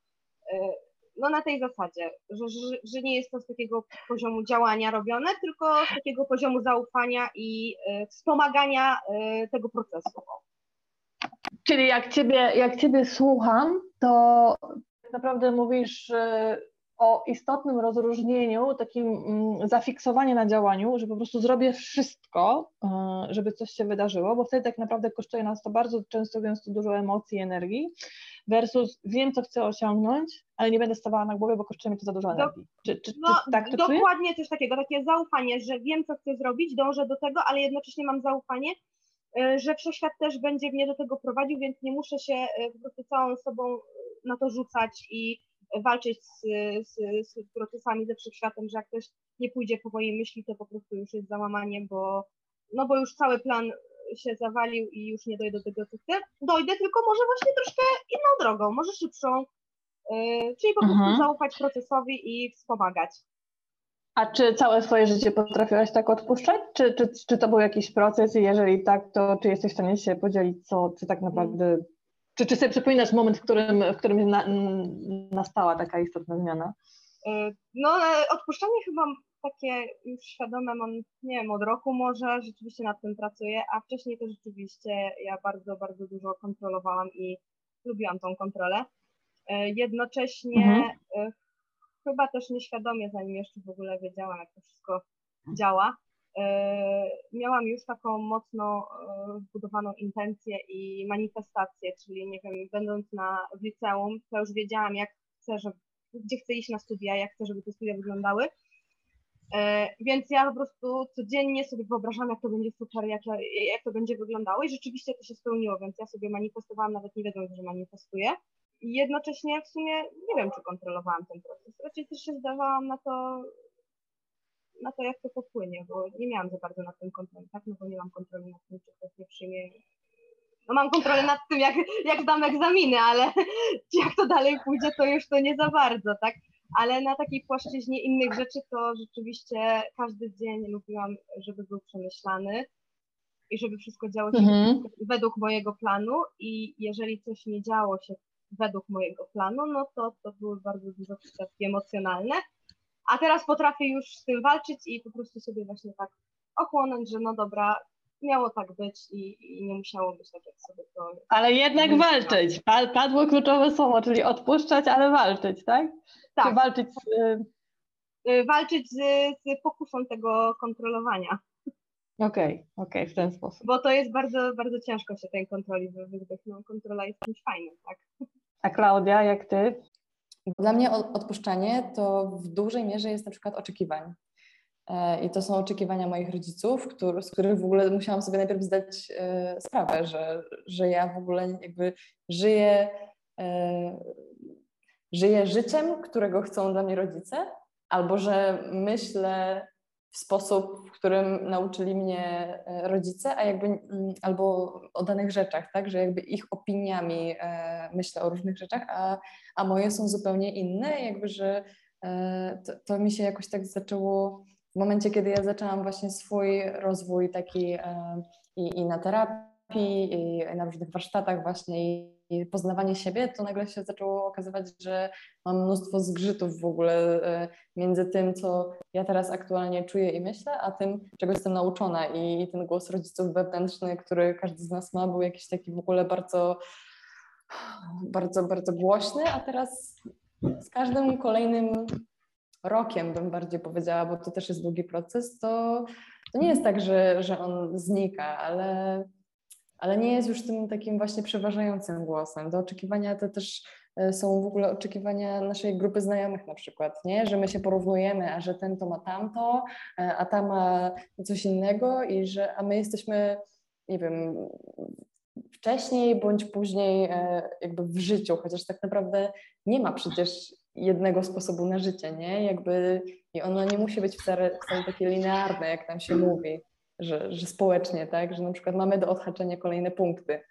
E, No na tej zasadzie, że, że, że nie jest to z takiego poziomu działania robione, tylko z takiego poziomu zaufania i e, wspomagania e, tego procesu. Czyli jak ciebie, jak ciebie słucham, to tak naprawdę mówisz o istotnym rozróżnieniu, takim mm, zafiksowaniu na działaniu, że po prostu zrobię wszystko, e, żeby coś się wydarzyło, bo wtedy tak naprawdę kosztuje nas to bardzo często gęsto dużo emocji i energii, versus wiem, co chcę osiągnąć, ale nie będę stawała na głowie, bo kosztuje mi to za dużo energii. Czy, czy, No, czy tak to czujesz? dokładnie coś takiego, takie zaufanie, że wiem, co chcę zrobić, dążę do tego, ale jednocześnie mam zaufanie, e, że wszechświat też będzie mnie do tego prowadził, więc nie muszę się e, po prostu całą sobą na to rzucać i walczyć z, z, z procesami ze wszechświatem, że jak ktoś nie pójdzie po mojej myśli, to po prostu już jest załamanie, bo, no bo już cały plan się zawalił i już nie dojdę do tego, co chcę. Dojdę, tylko może właśnie troszkę inną drogą, może szybszą, e, czyli po prostu Mhm. zaufać procesowi i wspomagać. A czy całe swoje życie potrafiłaś tak odpuszczać? Czy, czy, czy to był jakiś proces i jeżeli tak, to czy jesteś w stanie się podzielić, co, czy tak naprawdę, czy, czy sobie przypominasz moment, w którym, w którym na, nastała taka istotna zmiana? Y, No, e, odpuszczanie chyba takie już świadome mam, nie wiem, od roku może, rzeczywiście nad tym pracuję, a wcześniej to rzeczywiście ja bardzo, bardzo dużo kontrolowałam i lubiłam tą kontrolę. E, Jednocześnie Mhm. e, chyba też nieświadomie, zanim jeszcze w ogóle wiedziałam, jak to wszystko działa, e, miałam już taką mocno e, wbudowaną intencję i manifestację, czyli nie wiem, będąc na, w liceum, to już wiedziałam, jak chcę, żeby, gdzie chcę iść na studia, jak chcę, żeby te studia wyglądały. E, Więc ja po prostu codziennie sobie wyobrażam, jak to będzie super, jak, jak to będzie wyglądało i rzeczywiście to się spełniło, więc ja sobie manifestowałam, nawet nie wiedząc, że manifestuję. I jednocześnie w sumie nie wiem, czy kontrolowałam ten proces. Raczej też się zdawałam na to, na to, jak to popłynie, bo nie miałam za bardzo nad tym kontroli, tak? No bo nie mam kontroli nad tym, czy ktoś mnie przyjmie. No mam kontrolę nad tym, jak, jak zdam egzaminy, ale jak to dalej pójdzie, to już to nie za bardzo, tak? Ale na takiej płaszczyźnie innych rzeczy to rzeczywiście każdy dzień lubiłam, żeby był przemyślany i żeby wszystko działo się Mhm. według mojego planu i jeżeli coś nie działo się według mojego planu, no to to były bardzo duże przypadki emocjonalne. A teraz potrafię już z tym walczyć i po prostu sobie właśnie tak ochłonąć, że no dobra, miało tak być i, i nie musiało być tak, jak sobie to. Ale jednak Myślałam. walczyć. Pa- Padło kluczowe słowo, czyli odpuszczać, ale walczyć, tak? Czy Tak, walczyć z, y, walczyć z, z pokusą tego kontrolowania, Okej, okej, w ten sposób. bo to jest bardzo, bardzo ciężko się tej kontroli wy- wyzbyć. No, kontrola jest czymś fajnym, tak? A Klaudia, jak ty? Dla mnie od- odpuszczanie to w dużej mierze jest na przykład oczekiwań. E, I to są oczekiwania moich rodziców, który, z których w ogóle musiałam sobie najpierw zdać e, sprawę, że, że ja w ogóle jakby żyję, e, żyję życiem, którego chcą dla mnie rodzice, albo że myślę w sposób, w którym nauczyli mnie e, rodzice, a jakby mm, albo o danych rzeczach, tak, że jakby ich opiniami e, myślę o różnych rzeczach, a, a moje są zupełnie inne, jakby, że e, to, to mi się jakoś tak zaczęło w momencie, kiedy ja zaczęłam właśnie swój rozwój taki i, i na terapii, i na różnych warsztatach właśnie poznawanie siebie, to nagle się zaczęło okazywać, że mam mnóstwo zgrzytów w ogóle e, między tym, co ja teraz aktualnie czuję i myślę, a tym, czego jestem nauczona. I ten głos rodziców wewnętrzny, który każdy z nas ma, był jakiś taki w ogóle bardzo, bardzo, bardzo głośny, a teraz z każdym kolejnym rokiem, bym bardziej powiedziała, bo to też jest długi proces, to, to nie jest tak, że, że on znika, ale ale nie jest już tym takim właśnie przeważającym głosem. Do oczekiwania to też e, są w ogóle oczekiwania naszej grupy znajomych na przykład, nie? że my się porównujemy, a że ten to ma tamto, e, a ta ma coś innego i że, a my jesteśmy, nie wiem, wcześniej bądź później e, jakby w życiu, chociaż tak naprawdę nie ma przecież jednego sposobu na życie, nie? Jakby i ono nie musi być wcale, wcale takie linearne, jak nam się mówi że, że społecznie, tak, że na przykład mamy do odhaczenia kolejne punkty.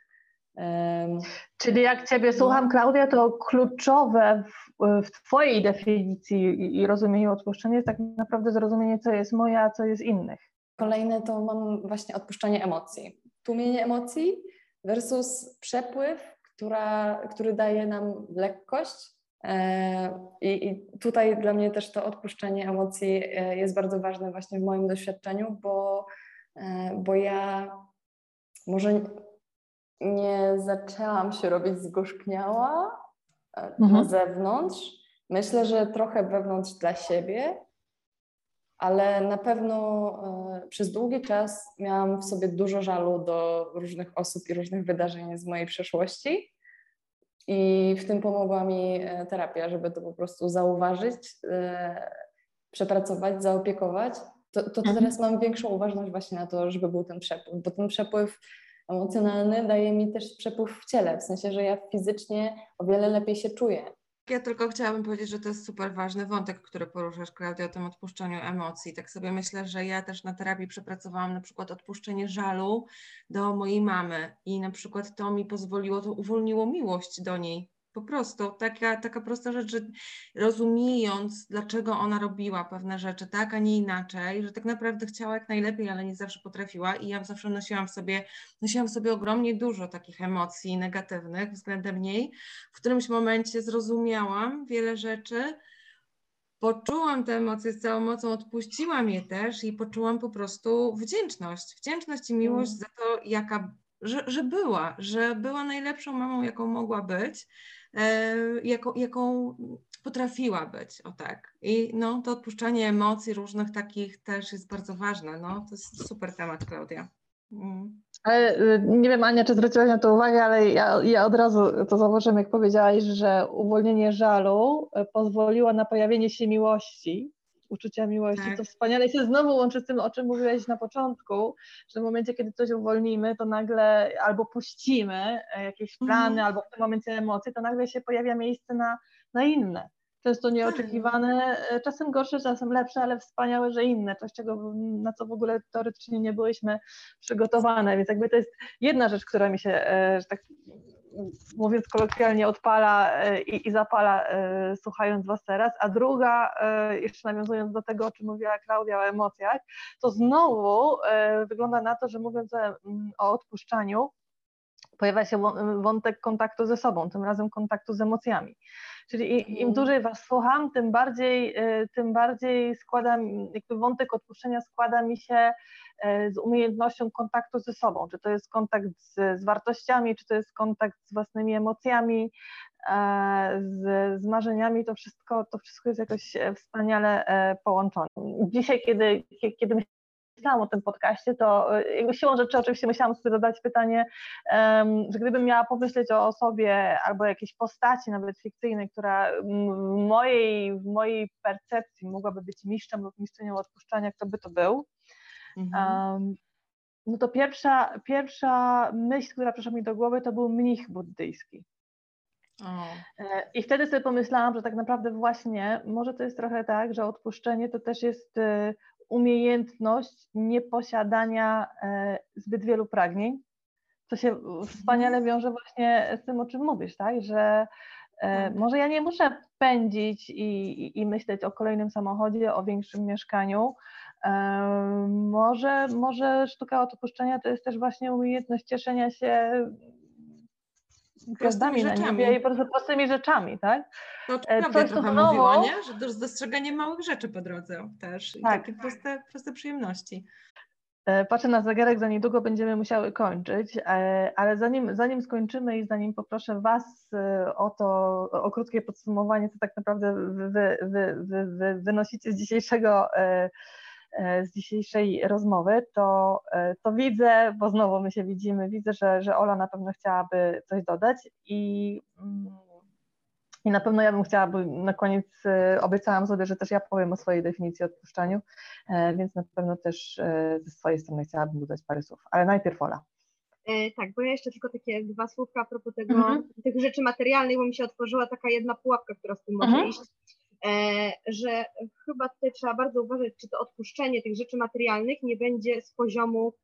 Um, Czyli jak Ciebie no. słucham, Klaudia, to kluczowe w, w Twojej definicji i, rozumieniu odpuszczenia jest tak naprawdę zrozumienie, co jest moje, a co jest innych. Kolejne to mam właśnie odpuszczanie emocji. Tłumienie emocji versus przepływ, która, który daje nam lekkość. E, I, I tutaj dla mnie też to odpuszczanie emocji e, jest bardzo ważne właśnie w moim doświadczeniu, bo bo ja może nie zaczęłam się robić zgorzkniała e, mhm. na zewnątrz. Myślę, że trochę wewnątrz dla siebie, ale na pewno e, przez długi czas miałam w sobie dużo żalu do różnych osób i różnych wydarzeń z mojej przeszłości. I w tym pomogła mi terapia, żeby to po prostu zauważyć, przepracować, zaopiekować to, to, to mhm. teraz mam większą uważność właśnie na to, żeby był ten przepływ, bo ten przepływ emocjonalny daje mi też przepływ w ciele, w sensie, że ja fizycznie o wiele lepiej się czuję. Ja tylko chciałabym powiedzieć, że to jest super ważny wątek, który poruszasz, Klaudia, o tym odpuszczaniu emocji. Tak sobie myślę, że ja też na terapii przepracowałam na przykład odpuszczenie żalu do mojej mamy i na przykład to mi pozwoliło, to uwolniło miłość do niej po prostu taka, taka prosta rzecz, że rozumiejąc, dlaczego ona robiła pewne rzeczy tak, a nie inaczej, że tak naprawdę chciała jak najlepiej, ale nie zawsze potrafiła i ja zawsze nosiłam w sobie, nosiłam w sobie ogromnie dużo takich emocji negatywnych względem niej. W którymś momencie zrozumiałam wiele rzeczy, poczułam te emocje z całą mocą, odpuściłam je też i poczułam po prostu wdzięczność. Wdzięczność i miłość mm. za to, jaka, że, że była, że była najlepszą mamą, jaką mogła być jaką, jaką potrafiła być, o tak. I no, to odpuszczanie emocji różnych takich też jest bardzo ważne. No, to jest super temat, Klaudia. Mm. Ale y, nie wiem, Ania, czy zwróciłaś na to uwagę, ale ja, ja od razu to zauważyłam, jak powiedziałaś, że uwolnienie żalu y, pozwoliło na pojawienie się miłości uczucia miłości. Tak. To wspaniale się znowu łączy z tym, o czym mówiłeś na początku, że w momencie, kiedy coś uwolnimy, to nagle albo puścimy e, jakieś mhm. plany, albo w tym momencie emocje, to nagle się pojawia miejsce na, na inne. Często nieoczekiwane, e, czasem gorsze, czasem lepsze, ale wspaniałe, że inne, coś, czego, na co w ogóle teoretycznie nie byliśmy przygotowane. Więc jakby to jest jedna rzecz, która mi się, e, że tak mówiąc kolokwialnie, odpala e, i, i, zapala e, słuchając Was teraz, a druga, e, jeszcze nawiązując do tego, o czym mówiła Klaudia o emocjach, to znowu wygląda na to, że mówiąc o, o odpuszczaniu, pojawia się wątek kontaktu ze sobą, tym razem kontaktu z emocjami. Czyli im mhm. dłużej Was słucham, tym bardziej, tym bardziej składa, jakby wątek odpuszczenia składa mi się E, z umiejętnością kontaktu ze sobą, czy to jest kontakt z, z wartościami, czy to jest kontakt z własnymi emocjami, e, z, z marzeniami, to wszystko, to wszystko jest jakoś e, wspaniale połączone. Dzisiaj, kiedy, kiedy myślałam o tym podcaście, to jakby siłą rzeczy oczywiście musiałam sobie zadać pytanie, że gdybym miała pomyśleć o osobie albo jakiejś postaci, nawet fikcyjnej, która w mojej, w mojej percepcji mogłaby być mistrzem lub mistrzynią odpuszczania, kto by to był? Mhm. no to pierwsza, pierwsza myśl, która przyszła mi do głowy, to był mnich buddyjski. O. E, I wtedy sobie pomyślałam, że tak naprawdę właśnie może to jest trochę tak, że odpuszczenie to też jest e, umiejętność nieposiadania e, zbyt wielu pragnień, co się wspaniale mhm. wiąże właśnie z tym, o czym mówisz, tak? Że tak. może ja nie muszę pędzić i, i, i myśleć o kolejnym samochodzie, o większym mieszkaniu, Może, może sztuka odpuszczenia to jest też właśnie umiejętność cieszenia się gwiazdami na niebie i po prostu prostymi rzeczami, tak? To prawda e, trochę znowu... mówiła, nie? Że to dostrzeganie małych rzeczy po drodze też i tak. takie proste, proste przyjemności. E, patrzę na zegarek, za niedługo będziemy musiały kończyć, e, ale zanim, zanim skończymy i zanim poproszę Was o to, o krótkie podsumowanie, co tak naprawdę wy, wy, wy, wynosicie z dzisiejszego z dzisiejszej rozmowy, to, to widzę, bo znowu my się widzimy, widzę, że, że Ola na pewno chciałaby coś dodać i, i na pewno ja bym chciała, bo na koniec e, obiecałam sobie, że też ja powiem o swojej definicji odpuszczaniu, e, więc na pewno też e, ze swojej strony chciałabym dodać parę słów, ale najpierw Ola. tak, bo ja jeszcze tylko takie dwa słówka a propos tego, mhm. tych rzeczy materialnych, bo mi się otworzyła taka jedna pułapka, która z tym może mhm. iść. E, że chyba tutaj trzeba bardzo uważać, czy to odpuszczenie tych rzeczy materialnych nie będzie z poziomu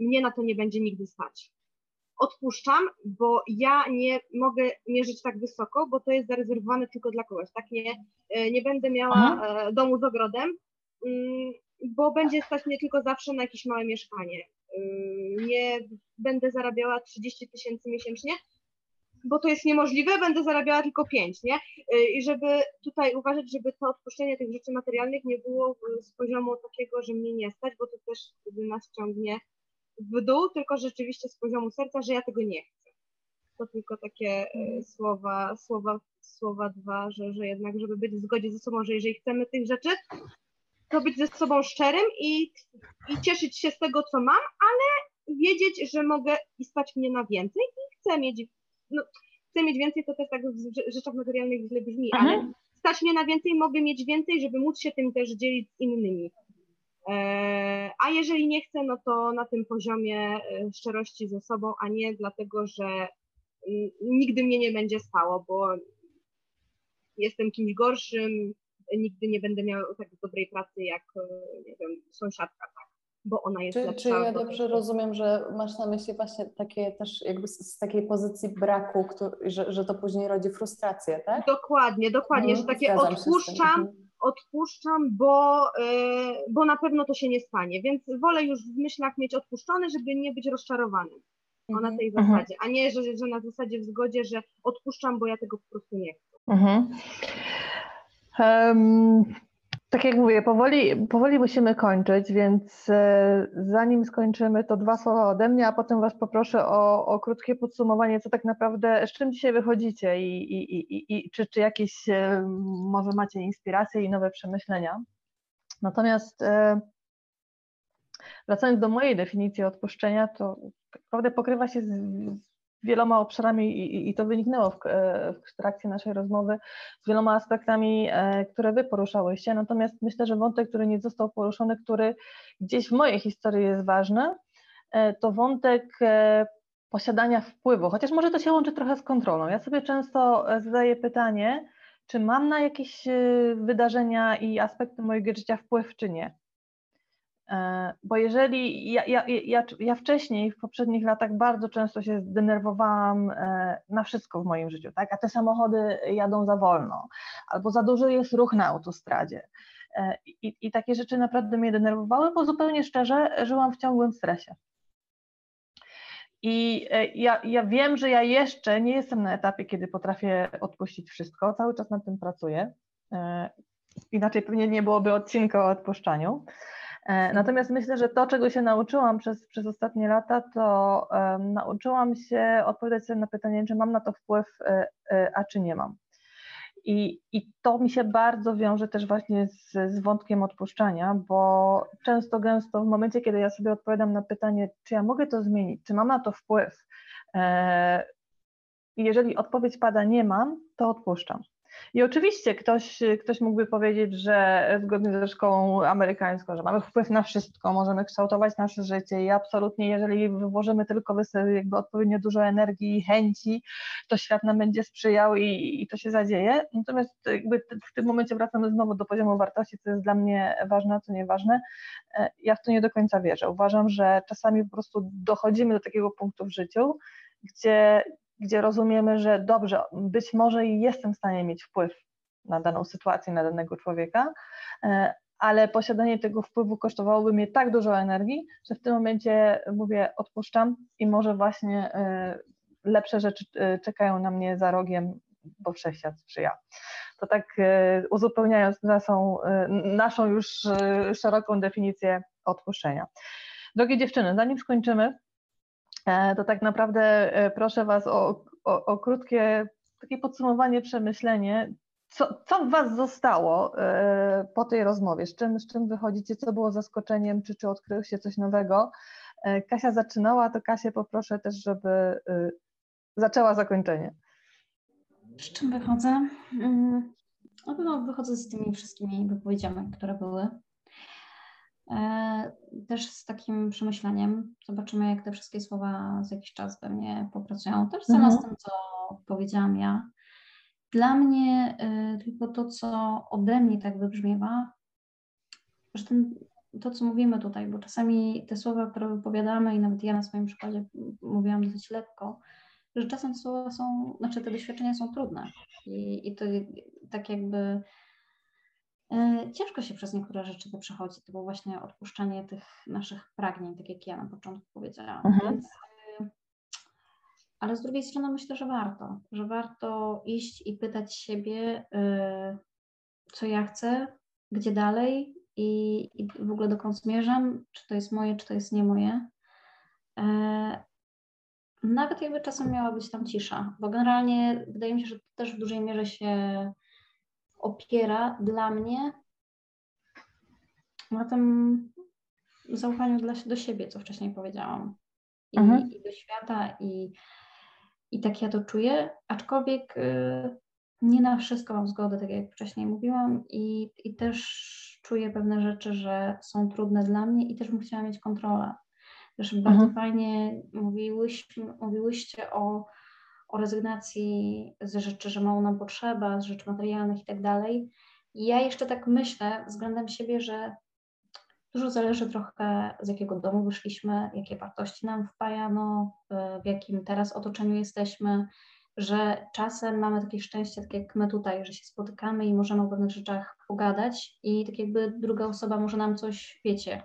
mnie na to nie będzie nigdy stać. Odpuszczam, bo ja nie mogę mierzyć tak wysoko, bo to jest zarezerwowane tylko dla kogoś. Tak nie, e, nie będę miała Aha. E, domu z ogrodem, mm, bo będzie stać mnie tylko zawsze na jakieś małe mieszkanie. Nie będę zarabiała 30 tysięcy miesięcznie, bo to jest niemożliwe, będę zarabiała tylko pięć, nie? Y, I żeby tutaj uważać, żeby to odpuszczenie tych rzeczy materialnych nie było z poziomu takiego, że mnie nie stać, bo to też nas ciągnie w dół, tylko rzeczywiście z poziomu serca, że ja tego nie chcę. To tylko takie y, słowa, słowa, słowa dwa, że, że jednak, żeby być w zgodzie ze sobą, że jeżeli chcemy tych rzeczy, to być ze sobą szczerym i, i cieszyć się z tego, co mam, ale wiedzieć, że mogę i stać mnie na więcej i chcę mieć no, chcę mieć więcej, to też tak w rzeczach materialnych źle brzmi, Aha. ale stać mnie na więcej, mogę mieć więcej, żeby móc się tym też dzielić z innymi. E, a jeżeli nie chcę, no to na tym poziomie e, szczerości ze sobą, a nie dlatego, że nigdy mnie nie będzie stało, bo jestem kimś gorszym, nigdy nie będę miał tak dobrej pracy jak, e, nie wiem, sąsiadka, tak? Bo ona jest czy, lepsza. Czy ja dobrze rozumiem, że masz na myśli właśnie takie też jakby z, z takiej pozycji braku, który, że, że to później rodzi frustrację, tak? Dokładnie, dokładnie, mhm, że takie odpuszczam, mhm. odpuszczam, bo, yy, bo na pewno to się nie stanie, więc wolę już w myślach mieć odpuszczone, żeby nie być rozczarowanym. O na tej mhm. zasadzie, a nie, że, że na zasadzie w zgodzie, że odpuszczam, bo ja tego po prostu nie chcę. Mhm. Um, tak jak mówię, powoli, powoli musimy kończyć, więc e, zanim skończymy, to dwa słowa ode mnie, a potem Was poproszę o, o krótkie podsumowanie, co tak naprawdę, z czym dzisiaj wychodzicie i, i, i, i czy, czy jakieś e, może macie inspiracje i nowe przemyślenia. Natomiast e, wracając do mojej definicji odpuszczenia, to tak naprawdę pokrywa się z, wieloma obszarami i, i to wyniknęło w, e, w, trakcie naszej rozmowy z wieloma aspektami, e, które Wy poruszałyście. Natomiast myślę, że wątek, który nie został poruszony, który gdzieś w mojej historii jest ważny, e, to wątek posiadania wpływu, chociaż może to się łączy trochę z kontrolą. Ja sobie często zadaję pytanie, czy mam na jakieś wydarzenia i aspekty mojego życia wpływ, czy nie. E, bo jeżeli ja, ja, ja, ja wcześniej, w poprzednich latach bardzo często się zdenerwowałam e, na wszystko w moim życiu, tak? a te samochody jadą za wolno, albo za duży jest ruch na autostradzie. E, I, I takie rzeczy naprawdę mnie denerwowały, bo zupełnie szczerze żyłam w ciągłym stresie. I ja, ja wiem, że ja jeszcze nie jestem na etapie, kiedy potrafię odpuścić wszystko, cały czas nad tym pracuję. Inaczej pewnie nie byłoby odcinka o odpuszczaniu. E, natomiast myślę, że to, czego się nauczyłam przez, przez ostatnie lata, to um, nauczyłam się odpowiadać sobie na pytanie, czy mam na to wpływ, e, e, a czy nie mam. I, I to mi się bardzo wiąże też właśnie z, z wątkiem odpuszczania, bo często, gęsto w momencie, kiedy ja sobie odpowiadam na pytanie, czy ja mogę to zmienić, czy mam na to wpływ, e, jeżeli odpowiedź pada nie mam, to odpuszczam. I oczywiście ktoś, ktoś mógłby powiedzieć, że zgodnie ze szkołą amerykańską, że mamy wpływ na wszystko, możemy kształtować nasze życie i absolutnie, jeżeli włożymy tylko jakby odpowiednio dużo energii i chęci, to świat nam będzie sprzyjał i, i to się zadzieje. Natomiast jakby w tym momencie wracamy znowu do poziomu wartości, co jest dla mnie ważne, a co nieważne. E, ja w to nie do końca wierzę. Uważam, że czasami po prostu dochodzimy do takiego punktu w życiu, gdzie gdzie rozumiemy, że dobrze, być może jestem w stanie mieć wpływ na daną sytuację, na danego człowieka, e, ale posiadanie tego wpływu kosztowałoby mnie tak dużo energii, że w tym momencie mówię, odpuszczam i może właśnie e, lepsze rzeczy e, czekają na mnie za rogiem, bo wszechświat sprzyja. To tak uzupełniając naszą, naszą już szeroką definicję odpuszczenia. Drogie dziewczyny, zanim skończymy, to tak naprawdę proszę Was o, o, o krótkie takie podsumowanie, przemyślenie, co, co w Was zostało e, po tej rozmowie? Z czym, z czym wychodzicie? Co było zaskoczeniem? Czy, czy odkryło się coś nowego? E, Kasia zaczynała, to Kasię poproszę też, żeby e, zaczęła zakończenie. Z czym wychodzę? Mm, na pewno wychodzę z tymi wszystkimi wypowiedziami, które były. Też z takim przemyśleniem. Zobaczymy, jak te wszystkie słowa za jakiś czas we mnie popracują. Też sama mhm. z tym, co powiedziałam ja. Dla mnie y, tylko to, co ode mnie tak wybrzmiewa, że ten, to, co mówimy tutaj, bo czasami te słowa, które wypowiadamy i nawet ja na swoim przykładzie mówiłam dosyć lekko, że czasem słowa są, znaczy te doświadczenia są trudne i, i to tak jakby ciężko się przez niektóre rzeczy to przechodzi, to było właśnie odpuszczanie tych naszych pragnień, tak jak ja na początku powiedziałam. Mhm. Więc ale z drugiej strony myślę, że warto, że warto iść i pytać siebie, yy, co ja chcę, gdzie dalej i, i, w ogóle dokąd zmierzam, czy to jest moje, czy to jest nie moje. Nawet jakby czasem miała być tam cisza, bo generalnie wydaje mi się, że to też w dużej mierze się opiera dla mnie na tym zaufaniu dla, do siebie, co wcześniej powiedziałam. I, mhm. i do świata, i i tak ja to czuję, aczkolwiek y, nie na wszystko mam zgodę, tak jak wcześniej mówiłam, i, i też czuję pewne rzeczy, że są trudne dla mnie i też bym chciała mieć kontrolę. Też mhm. bardzo fajnie mówiłyśmy, mówiłyście o, o rezygnacji ze rzeczy, że mało nam potrzeba, z rzeczy materialnych i tak dalej. I ja jeszcze tak myślę względem siebie, że Dużo zależy trochę z jakiego domu wyszliśmy, jakie wartości nam wpajano, w jakim teraz otoczeniu jesteśmy, że czasem mamy takie szczęście, tak jak my tutaj, że się spotykamy i możemy o pewnych rzeczach pogadać i tak jakby druga osoba może nam coś, wiecie,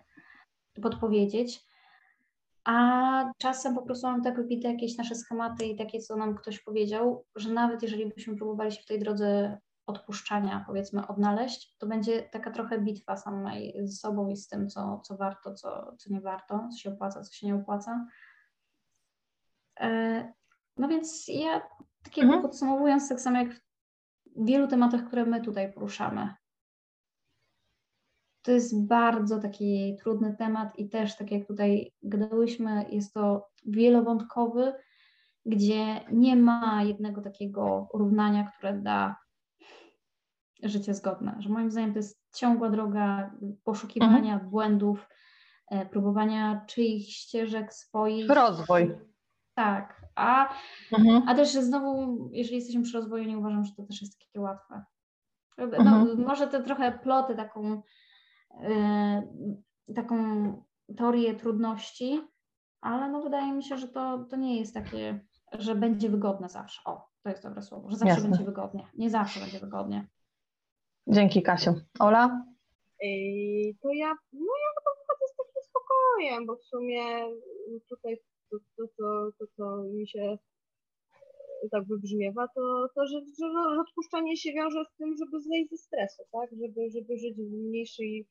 podpowiedzieć. A czasem po prostu mam tak wybite jakieś nasze schematy i takie, co nam ktoś powiedział, że nawet jeżeli byśmy próbowali się w tej drodze odpuszczania, powiedzmy, odnaleźć, to będzie taka trochę bitwa samej ze sobą i z tym, co, co warto, co, co nie warto, co się opłaca, co się nie opłaca. E, no więc ja, tak jakby mhm. podsumowując, tak samo jak w wielu tematach, które my tutaj poruszamy, to jest bardzo taki trudny temat i też, tak jak tutaj gadałyśmy, jest to wielowątkowy, gdzie nie ma jednego takiego równania, które da życie zgodne. Że moim zdaniem to jest ciągła droga poszukiwania mhm. błędów, e, próbowania czyichś ścieżek swoich. Rozwój. Tak, a, mhm. a też znowu, jeżeli jesteśmy przy rozwoju, nie uważam, że to też jest takie łatwe. No, mhm. Może te trochę ploty, taką, taką teorię trudności, ale no wydaje mi się, że to, to nie jest takie, że będzie wygodne zawsze. O, to jest dobre słowo, że zawsze Jasne. będzie wygodnie. Nie zawsze będzie wygodnie. Dzięki Kasiu. Ola? To ja, no ja chyba wychodzę z takim spokojem, bo w sumie tutaj to, to, to, to co mi się tak wybrzmiewa, to, to że, że odpuszczanie się wiąże z tym, żeby zejść ze stresu, tak? Żeby, żeby żyć w mniejszej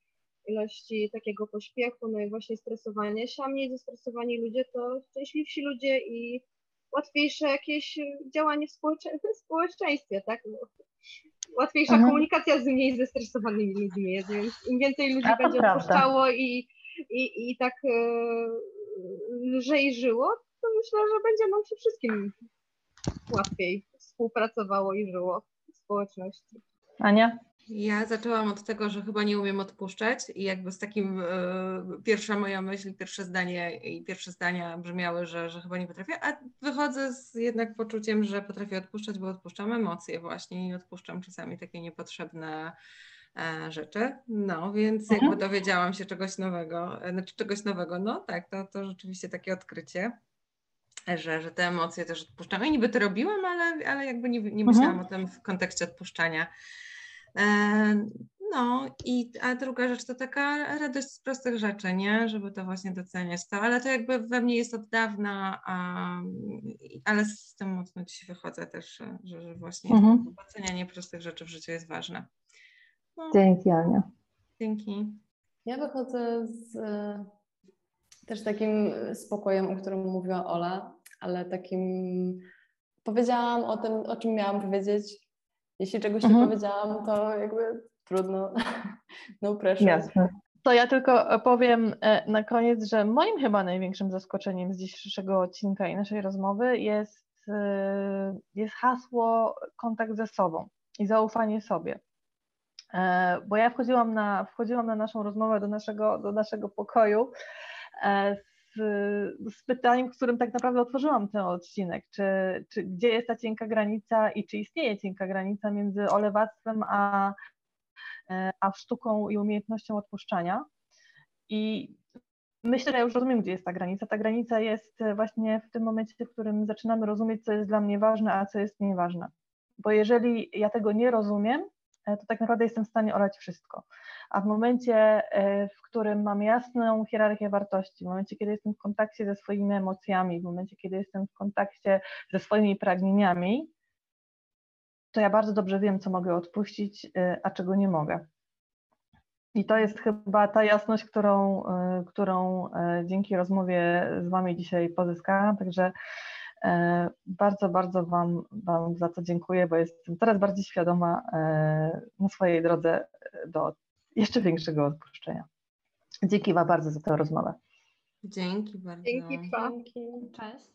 ilości takiego pośpiechu, no i właśnie stresowanie się, a mniej zestresowani ludzie to szczęśliwsi ludzie i łatwiejsze jakieś działanie w, społecze w społeczeństwie, tak? No, łatwiejsza mhm. komunikacja z mniej zestresowanymi ludźmi jest, więc im więcej ludzi będzie prawda. i, i, i tak e, lżej żyło, to myślę, że będzie nam się wszystkim łatwiej współpracowało i żyło w społeczności. Ania? Ja zaczęłam od tego, że chyba nie umiem odpuszczać i jakby z takim y, pierwsza moja myśl, pierwsze zdanie i pierwsze zdania brzmiały, że, że chyba nie potrafię, a wychodzę z jednak poczuciem, że potrafię odpuszczać, bo odpuszczam emocje właśnie i odpuszczam czasami takie niepotrzebne e, rzeczy. No, więc mhm. jakby dowiedziałam się czegoś nowego, e, znaczy czegoś nowego, no tak, to, to rzeczywiście takie odkrycie. Że, że te emocje też odpuszczam. I niby to robiłam, ale, ale jakby nie, nie mhm. myślałam mhm. o tym w kontekście odpuszczania. No i a druga rzecz to taka radość z prostych rzeczy, nie? Żeby to właśnie doceniać to, ale to jakby we mnie jest od dawna, a, ale z tym mocno dzisiaj wychodzę też, że, że właśnie Mhm. docenianie prostych rzeczy w życiu jest ważne. No, Dzięki Ania. dzięki. Ja wychodzę z e, też takim spokojem, o którym mówiła Ola, ale takim powiedziałam o tym, o czym miałam powiedzieć. Jeśli czegoś Mhm. nie powiedziałam, to jakby trudno. No pressure. Jasne. To ja tylko powiem e, na koniec, że moim chyba największym zaskoczeniem z dzisiejszego odcinka i naszej rozmowy jest, e, jest hasło kontakt ze sobą i zaufanie sobie. E, Bo ja wchodziłam na, wchodziłam na naszą rozmowę do naszego, do naszego pokoju e, z, pytaniem, którym tak naprawdę otworzyłam ten odcinek, czy, czy gdzie jest ta cienka granica i czy istnieje cienka granica między olewactwem a, a sztuką i umiejętnością odpuszczania. I myślę, że ja już rozumiem, gdzie jest ta granica. Ta granica jest właśnie w tym momencie, w którym zaczynamy rozumieć, co jest dla mnie ważne, a co jest mniej ważne. Bo jeżeli ja tego nie rozumiem, to tak naprawdę jestem w stanie olać wszystko. A w momencie, e, w którym mam jasną hierarchię wartości, w momencie, kiedy jestem w kontakcie ze swoimi emocjami, w momencie, kiedy jestem w kontakcie ze swoimi pragnieniami, to ja bardzo dobrze wiem, co mogę odpuścić, e, a czego nie mogę. I to jest chyba ta jasność, którą, e, którą e, dzięki rozmowie z Wami dzisiaj pozyskałam. Także e, bardzo, bardzo Wam, wam za to dziękuję, bo jestem coraz bardziej świadoma e, na swojej drodze do jeszcze większego odpuszczenia. Dzięki Wam bardzo za tę rozmowę. Dzięki bardzo. Dzięki, pa. Cześć.